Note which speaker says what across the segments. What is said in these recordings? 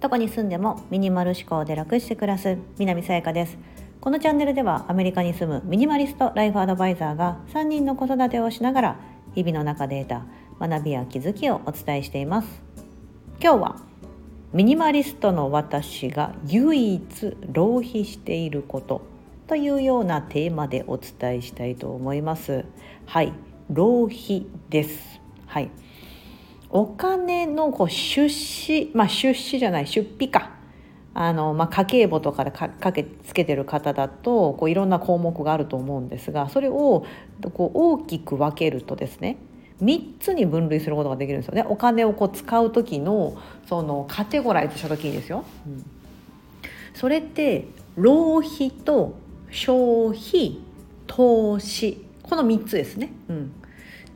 Speaker 1: どこに住んでもミニマル思考で楽して暮らす南さやかです。このチャンネルではアメリカに住むミニマリストライフアドバイザーが3人の子育てをしながら日々の中で得た学びや気づきをお伝えしています。今日はミニマリストの私が唯一浪費していることというようなテーマでお伝えしたいと思います。はい浪費です。はい。お金のこう出資まあ出資じゃない出費か。あの、まあ、家計簿とかでかけつけてる方だとこういろんな項目があると思うんですがそれをこう大きく分けるとですね3つに分類することができるんですよね。お金をこう使う時のそのカテゴライズした時にですよ。うん、それって浪費と消費投資この3つですね、うん、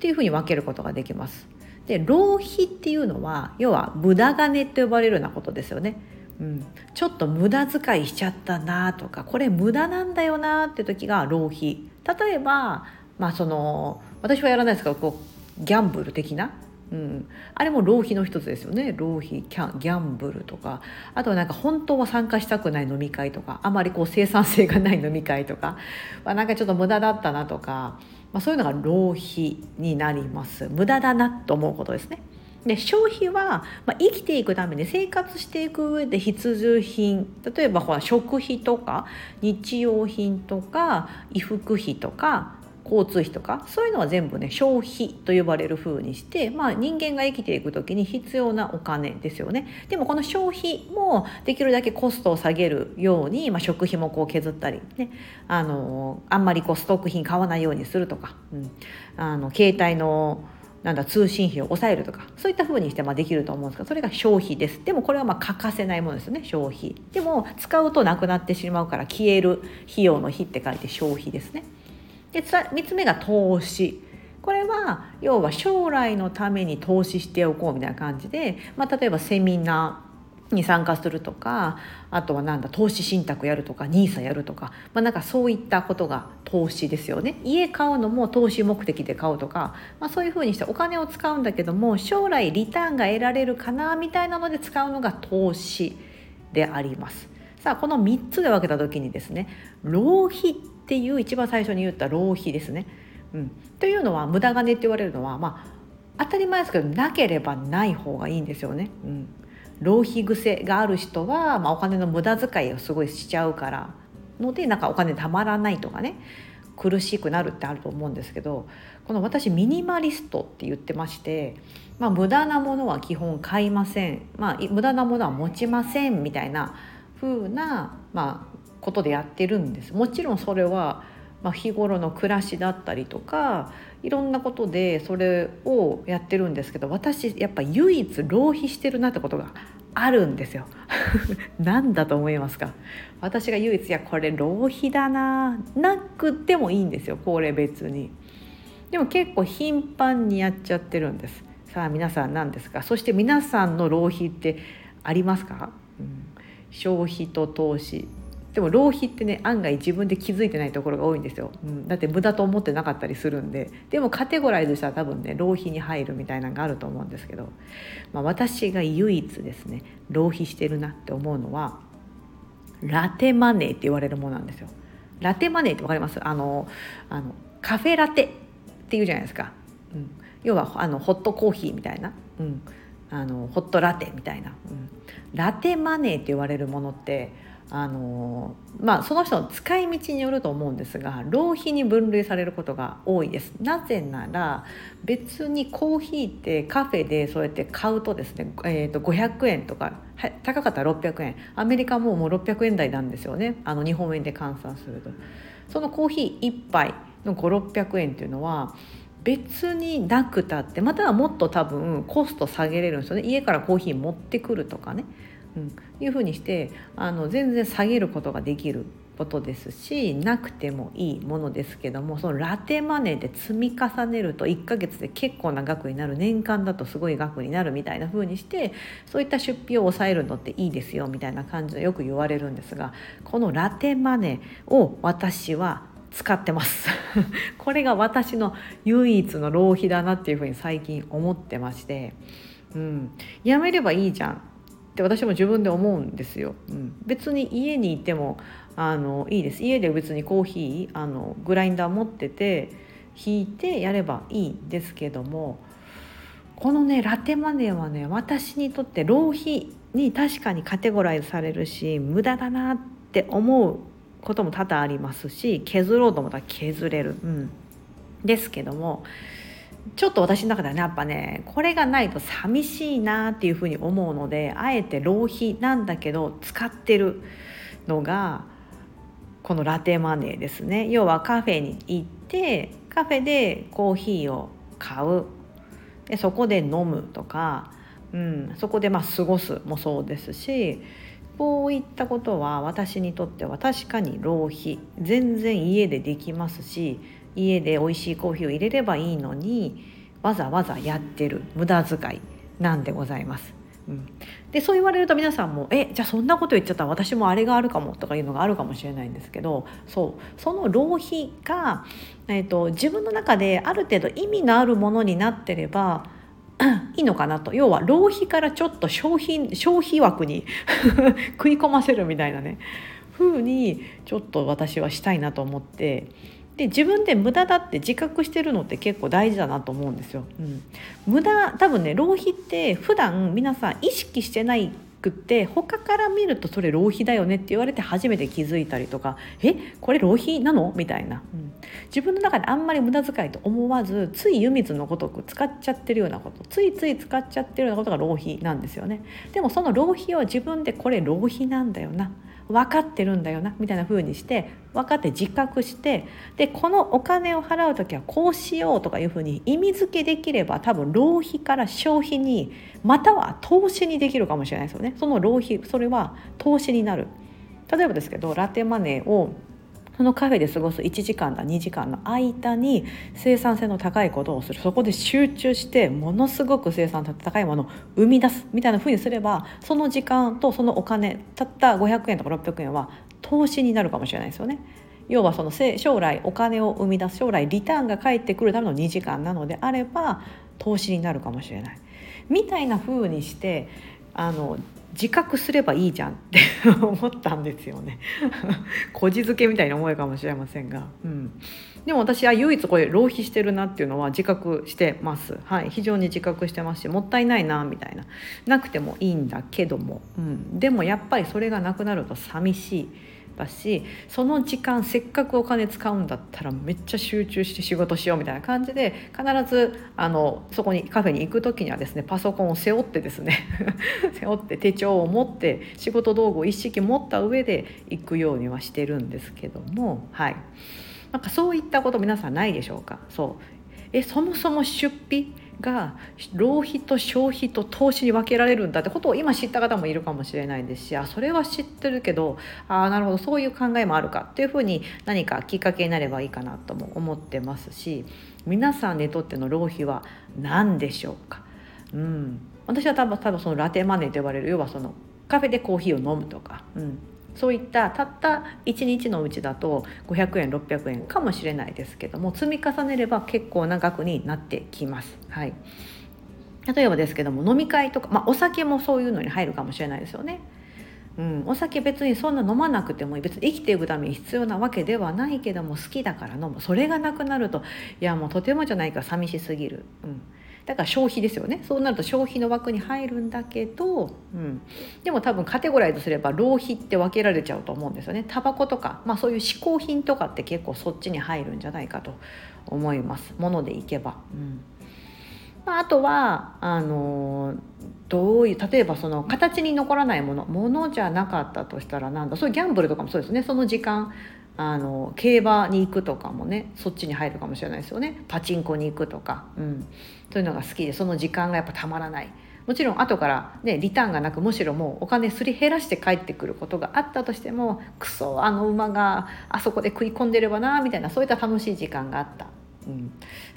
Speaker 1: っていうふうに分けることができます。で浪費っていうのは要は無駄金と呼ばれるようなことですよね。うん、ちょっと無駄遣いしちゃったなとかこれ無駄なんだよなって時が浪費。例えばまあその私はやらないですけどこうギャンブル的な、うん、あれも浪費の一つですよね。浪費キャギャンブルとか。あとはなんか本当は参加したくない飲み会とか。あまりこう生産性がない飲み会とか、まあ、なんかちょっと無駄だったなとか。まあ、そういうのが浪費になります無駄だなと思うことですね。で消費は、まあ、生きていくために生活していく上で必需品例えばほら食費とか日用品とか衣服費とか交通費とかそういうのは全部ね消費と呼ばれる風にして、まあ、人間が生きていく時に必要なお金ですよね。でもこの消費もできるだけコストを下げるように、まあ、食費もこう削ったりねあのあんまりこうストック品買わないようにするとか、うん、あの携帯のなんだ通信費を抑えるとかそういった風にしてまあできると思うんですがそれが消費です。でもこれはまあ欠かせないものですよね消費。でも使うとなくなってしまうから消える費用の費って書いて消費ですね。で3つ目が投資これは要は将来のために投資しておこうみたいな感じで、まあ、例えばセミナーに参加するとかあとはなんだ投資信託やるとか NISA やるとか、まあ、なんかそういったことが投資ですよね家買うのも投資目的で買うとか、まあ、そういうふうにしてお金を使うんだけども将来リターンが得られるかなみたいなので使うのが投資であります。さあこの3つで分けた時にですね浪費っていう一番最初に言った浪費ですね。うん、というのは無駄金って言われるのはまあ当たり前ですけどなければない方がいいんですよね。うん、浪費癖がある人は、まあ、お金の無駄遣いをすごいしちゃうからのでなんかお金たまらないとかね苦しくなるってあると思うんですけどこの私ミニマリストって言ってまして、まあ、無駄なものは基本買いません、まあ、無駄なものは持ちませんみたいな風な、まあ、ことでやってるんですもちろんそれは、まあ、日頃の暮らしだったりとかいろんなことでそれをやってるんですけど私やっぱ唯一浪費してるなってことがあるんですよ。何だと思いますか？私が唯一いやこれ浪費だななくてもいいんですよこれ別に。でも結構頻繁にやっちゃってるんです。さあ皆さん何ですか？そして皆さんの浪費ってありますか、うん、消費と投資でも浪費ってね案外自分で気づいてないところが多いんですよ、うん、だって無駄と思ってなかったりするんで。でもカテゴライズしたら多分ね浪費に入るみたいなのがあると思うんですけど、まあ、私が唯一ですね浪費してるなって思うのはラテマネーって言われるものなんですよ。ラテマネーって分かります？あのあのカフェラテっていうじゃないですか、うん、要はあのホットコーヒーみたいな、うん、あのホットラテみたいな、うん、ラテマネーって言われるものってあのまあその人の使い道によると思うんですが浪費に分類されることが多いです。なぜなら別にコーヒーってカフェでそうやって買うとですね、えー、と500円とか高かったら600円。アメリカももう600円台なんですよね。あの日本円で換算すると。そのコーヒー1杯の5600円っていうのは別になくたってまたはもっと多分コスト下げれるんですよね。家からコーヒー持ってくるとかね。うん、いうふうにしてあの全然下げることができることですしなくてもいいものですけどもそのラテマネーで積み重ねると1ヶ月で結構な額になる年間だとすごい額になるみたいな風にしてそういった出費を抑えるのっていいですよみたいな感じでよく言われるんですがこのラテマネーを私は使ってます。これが私の唯一の浪費だなっていうふうに最近思ってまして、うん、やめればいいじゃん。って私も自分で思うんですよ、うん、別に家にいてもあのいいです。家で別にコーヒーあのグラインダー持ってて引いてやればいいんですけどもこのねラテマネーはね私にとって浪費に確かにカテゴライズされるし無駄だなって思うことも多々ありますし削ろうと思ったら削れる、うん、ですけどもちょっと私の中ではねやっぱねこれがないと寂しいなっていうふうに思うのであえて浪費なんだけど使ってるのがこのラテマネーですね。要はカフェに行ってカフェでコーヒーを買う。でそこで飲むとか、うん、そこでまあ過ごすもそうですしこういったことは私にとっては確かに浪費。全然家でできますし家で美味しいコーヒーを入れればいいのにわざわざやってる。無駄遣いなんでございます。うん、でそう言われると皆さんも「えじゃあそんなこと言っちゃった。ら私もあれがあるかも」とかいうのがあるかもしれないんですけどそう。その浪費が、えーと自分の中である程度意味のあるものになってれば いいのかなと。要は浪費からちょっと消費消費枠に 食い込ませるみたいなね。風にちょっと私はしたいなと思ってで自分で無駄だって自覚してるのって結構大事だなと思うんですよ。うん、無駄多分ね浪費って普段皆さん意識してないくって他から見るとそれ浪費だよねって言われて初めて気づいたりとか「えこれ浪費なの?」みたいな、うん、自分の中であんまり無駄遣いと思わずつい湯水のごとく使っちゃってるようなことついつい使っちゃってるようなことが浪費なんですよね。でもその浪費を自分でこれ浪費なんだよな分かってるんだよなみたいな風にして分かって自覚してでこのお金を払う時はこうしようとかいう風に意味付けできれば多分浪費から消費にまたは投資にできるかもしれないですよね。その浪費それは投資になる。例えばですけどラテマネーをそのカフェで過ごす1時間だ2時間の間に生産性の高いことをする。そこで集中してものすごく生産性の高いものを生み出すみたいなふうにすればその時間とそのお金たった500円とか600円は投資になるかもしれないですよね。要はその将来お金を生み出す将来リターンが返ってくるための2時間なのであれば投資になるかもしれないみたいな風にしてあの自覚すればいいじゃんって思ったんですよね。こじつけみたいな思いかもしれませんが、うん、でも私は唯一これ浪費してるなっていうのは自覚してます。はい。非常に自覚してますしもったいないなみたいな。なくてもいいんだけども、うん、でもやっぱりそれがなくなると寂しい。だしその時間せっかくお金使うんだったらめっちゃ集中して仕事しようみたいな感じで必ずあのそこにカフェに行く時にはですねパソコンを背負ってですね 背負って手帳を持って仕事道具を一式持った上で行くようにはしてるんですけどもはい。なんかそういったこと皆さんないでしょうか？そう。えそもそも出費？が浪費と消費と投資に分けられるんだってことを今知った方もいるかもしれないですしあそれは知ってるけどああなるほどそういう考えもあるかっていうふうに何かきっかけになればいいかなとも思ってますし皆さんにとっての浪費は何でしょうか、うん、私は多分多分そのラテマネーと呼ばれる要はそのカフェでコーヒーを飲むとか、うん、そういったたった1日のうちだと500円600円かもしれないですけども積み重ねれば結構な額になってきます。はい。例えばですけども飲み会とか、まあ、お酒もそういうのに入るかもしれないですよね。うん、お酒別にそんな飲まなくても別に生きていくために必要なわけではないけども好きだから飲む。それがなくなるといやもうとてもじゃないか。寂しすぎる、うん、だから消費ですよね。そうなると消費の枠に入るんだけど、うん、でも多分カテゴライズすれば浪費って分けられちゃうと思うんですよね。タバコとか、まあ、そういう嗜好品とかって結構そっちに入るんじゃないかと思います。ものでいけば。うん。まあ、あとはあのどういう例えばその形に残らないもの。ものじゃなかったとしたらなんだ。そういうギャンブルとかもそうですね。その時間あの競馬に行くとかもねそっちに入るかもしれないですよね。パチンコに行くとか、うん、そういうのが好きでその時間がやっぱたまらない。もちろん後からねリターンがなくむしろもうお金すり減らして帰ってくることがあったとしてもクソあの馬があそこで食い込んでればなみたいなそういった楽しい時間があった。うん、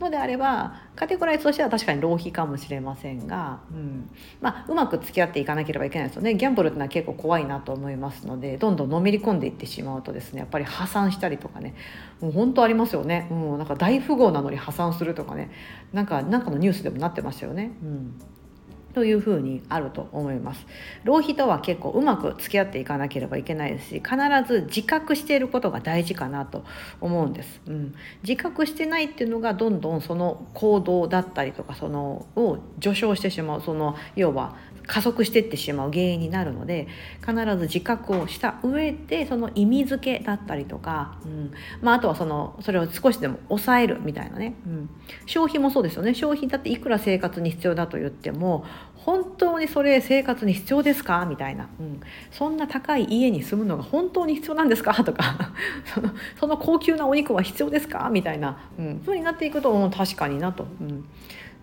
Speaker 1: のであればカテゴライズとしては確かに浪費かもしれませんが、うん。まあ、うまく付き合っていかなければいけないですよね。ギャンブルってのは結構怖いなと思いますのでどんどんのめり込んでいってしまうとですねやっぱり破産したりとかねもう本当ありますよね、うん、なんか大富豪なのに破産するとかねなんかなんかのニュースでもなってましたよね。うん。というふうにあると思います。浪費とは結構うまく付き合っていかなければいけないですし必ず自覚していることが大事かなと思うんです、うん、自覚してないっていうのがどんどんその行動だったりとかそのを序章してしまう。その要は加速していってしまう原因になるので必ず自覚をした上でその意味付けだったりとか、うん。まあ、あとはそのそれを少しでも抑えるみたいなね、うん、消費もそうですよね。消費だっていくら生活に必要だと言っても本当にそれ生活に必要ですか？みたいな、うん、そんな高い家に住むのが本当に必要なんですか？とか。そのその高級なお肉は必要ですか？みたいな、うん、風になっていくと、うん、確かになと。うん。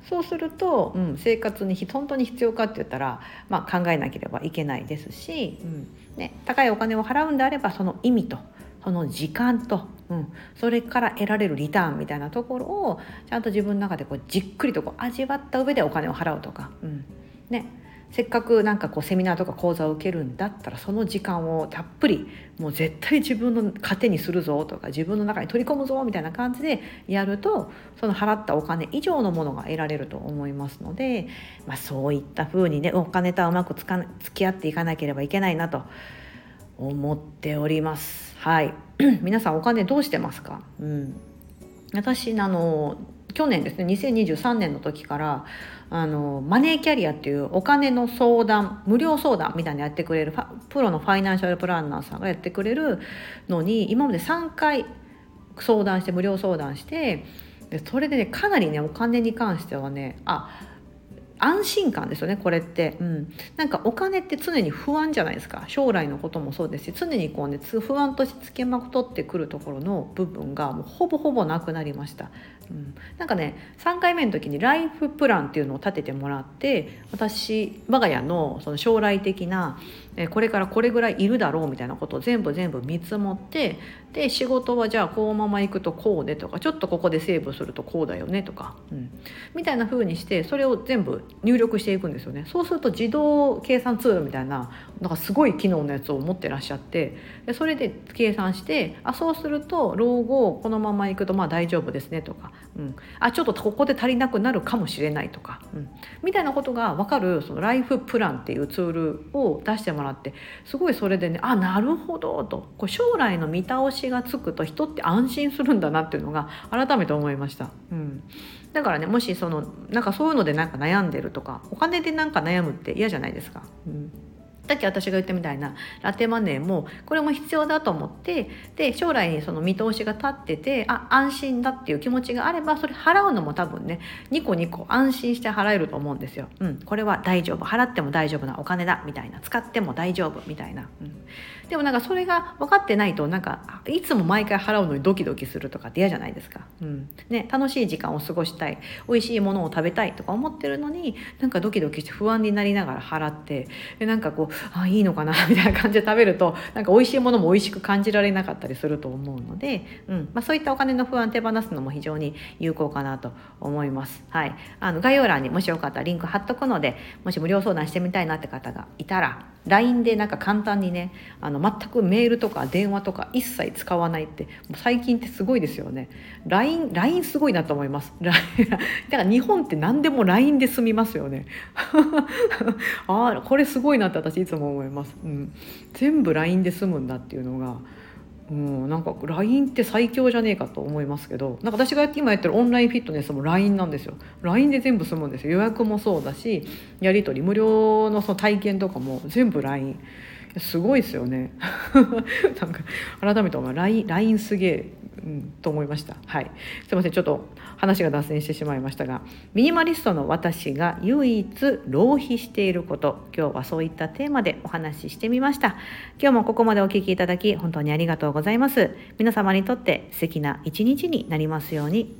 Speaker 1: そうすると、うん、生活に本当に必要かって言ったら、まあ、考えなければいけないですし、うんね、高いお金を払うんであればその意味とその時間と、うん、それから得られるリターンみたいなところをちゃんと自分の中でこうじっくりとこう味わった上でお金を払うとか、うんね、せっかくなんかこうセミナーとか講座を受けるんだったらその時間をたっぷりもう絶対自分の糧にするぞとか自分の中に取り込むぞみたいな感じでやるとその払ったお金以上のものが得られると思いますので、まあ、そういった風にねお金とはうまくつか付き合っていかなければいけないなと思っております。はい。皆さんお金どうしてますか、うん、私あの去年ですね2023年の時からあのマネーキャリアっていうお金の相談無料相談みたいなやってくれるプロのファイナンシャルプランナーさんがやってくれるのに今まで3回相談して無料相談してでそれでねかなりねお金に関してはねあ安心感ですよねこれって、うん、なんかお金って常に不安じゃないですか。将来のこともそうですし常にこうね不安としてつけまとってくるところの部分がもうほぼほぼなくなりました、うん、なんかね3回目の時にライフプランっていうのを立ててもらって私我が家のその将来的なこれからこれぐらいいるだろうみたいなことを全部全部見積もってで仕事はじゃあこのまま行くとこうでとかちょっとここでセーブするとこうだよねとか、うん、みたいな風にしてそれを全部入力していくんですよね。そうすると自動計算ツールみたいななんかすごい機能のやつを持ってらっしゃってでそれで計算してあそうすると老後このまま行くとまあ大丈夫ですねとか、うん、あちょっとここで足りなくなるかもしれないとか、うん、みたいなことが分かるそのライフプランっていうツールを出してもららってすごいそれでねあなるほどとこう将来の見倒しがつくと人って安心するんだなっていうのが改めて思いました。うんだからねもしそのなんかそういうのでなんか悩んでるとかお金でなんか悩むって嫌じゃないですか。うんさっき私が言ったみたいな。ラテマネーもこれも必要だと思ってで将来にその見通しが立っててあ安心だっていう気持ちがあればそれ払うのも多分ねニコニコ安心して払えると思うんですよ。うん、これは大丈夫。払っても大丈夫なお金だみたいな。使っても大丈夫みたいな。うん。でもなんかそれが分かってないとなんかいつも毎回払うのにドキドキするとかって嫌じゃないですか、うん。ね、楽しい時間を過ごしたい。美味しいものを食べたいとか思ってるのになんかドキドキして不安になりながら払ってでなんかこうあいいのかな みたいな感じで食べるとなんか美味しいものも美味しく感じられなかったりすると思うので、うん。まあ、そういったお金の不安手放すのも非常に有効かなと思います。はい、あの概要欄にもしよかったらリンク貼っとくのでもし無料相談してみたいなって方がいたら LINE でなんか簡単にねあの全くメールとか電話とか一切使わないってもう最近ってすごいですよね。LINE, LINE すごいなと思います。だから日本って何でも LINE で済みますよね。ああこれすごいなって私いつも思います、うん、全部 LINE で済むんだっていうのがうん、なんか LINE って最強じゃねえかと思いますけどなんか私が今やってるオンラインフィットネスも LINE なんですよ。LINE で全部済むんですよ。予約もそうだしやり取り無料のその体験とかも全部 LINE すごいですよね。なんか改めてお前 LINE, すげえ、うん、と思いました。はい。すいませんちょっと話が脱線してしまいましたがミニマリストの私が唯一浪費していること今日はそういったテーマでお話ししてみました。今日もここまでお聴きいただき本当にありがとうございます。皆様にとって素敵な一日になりますように。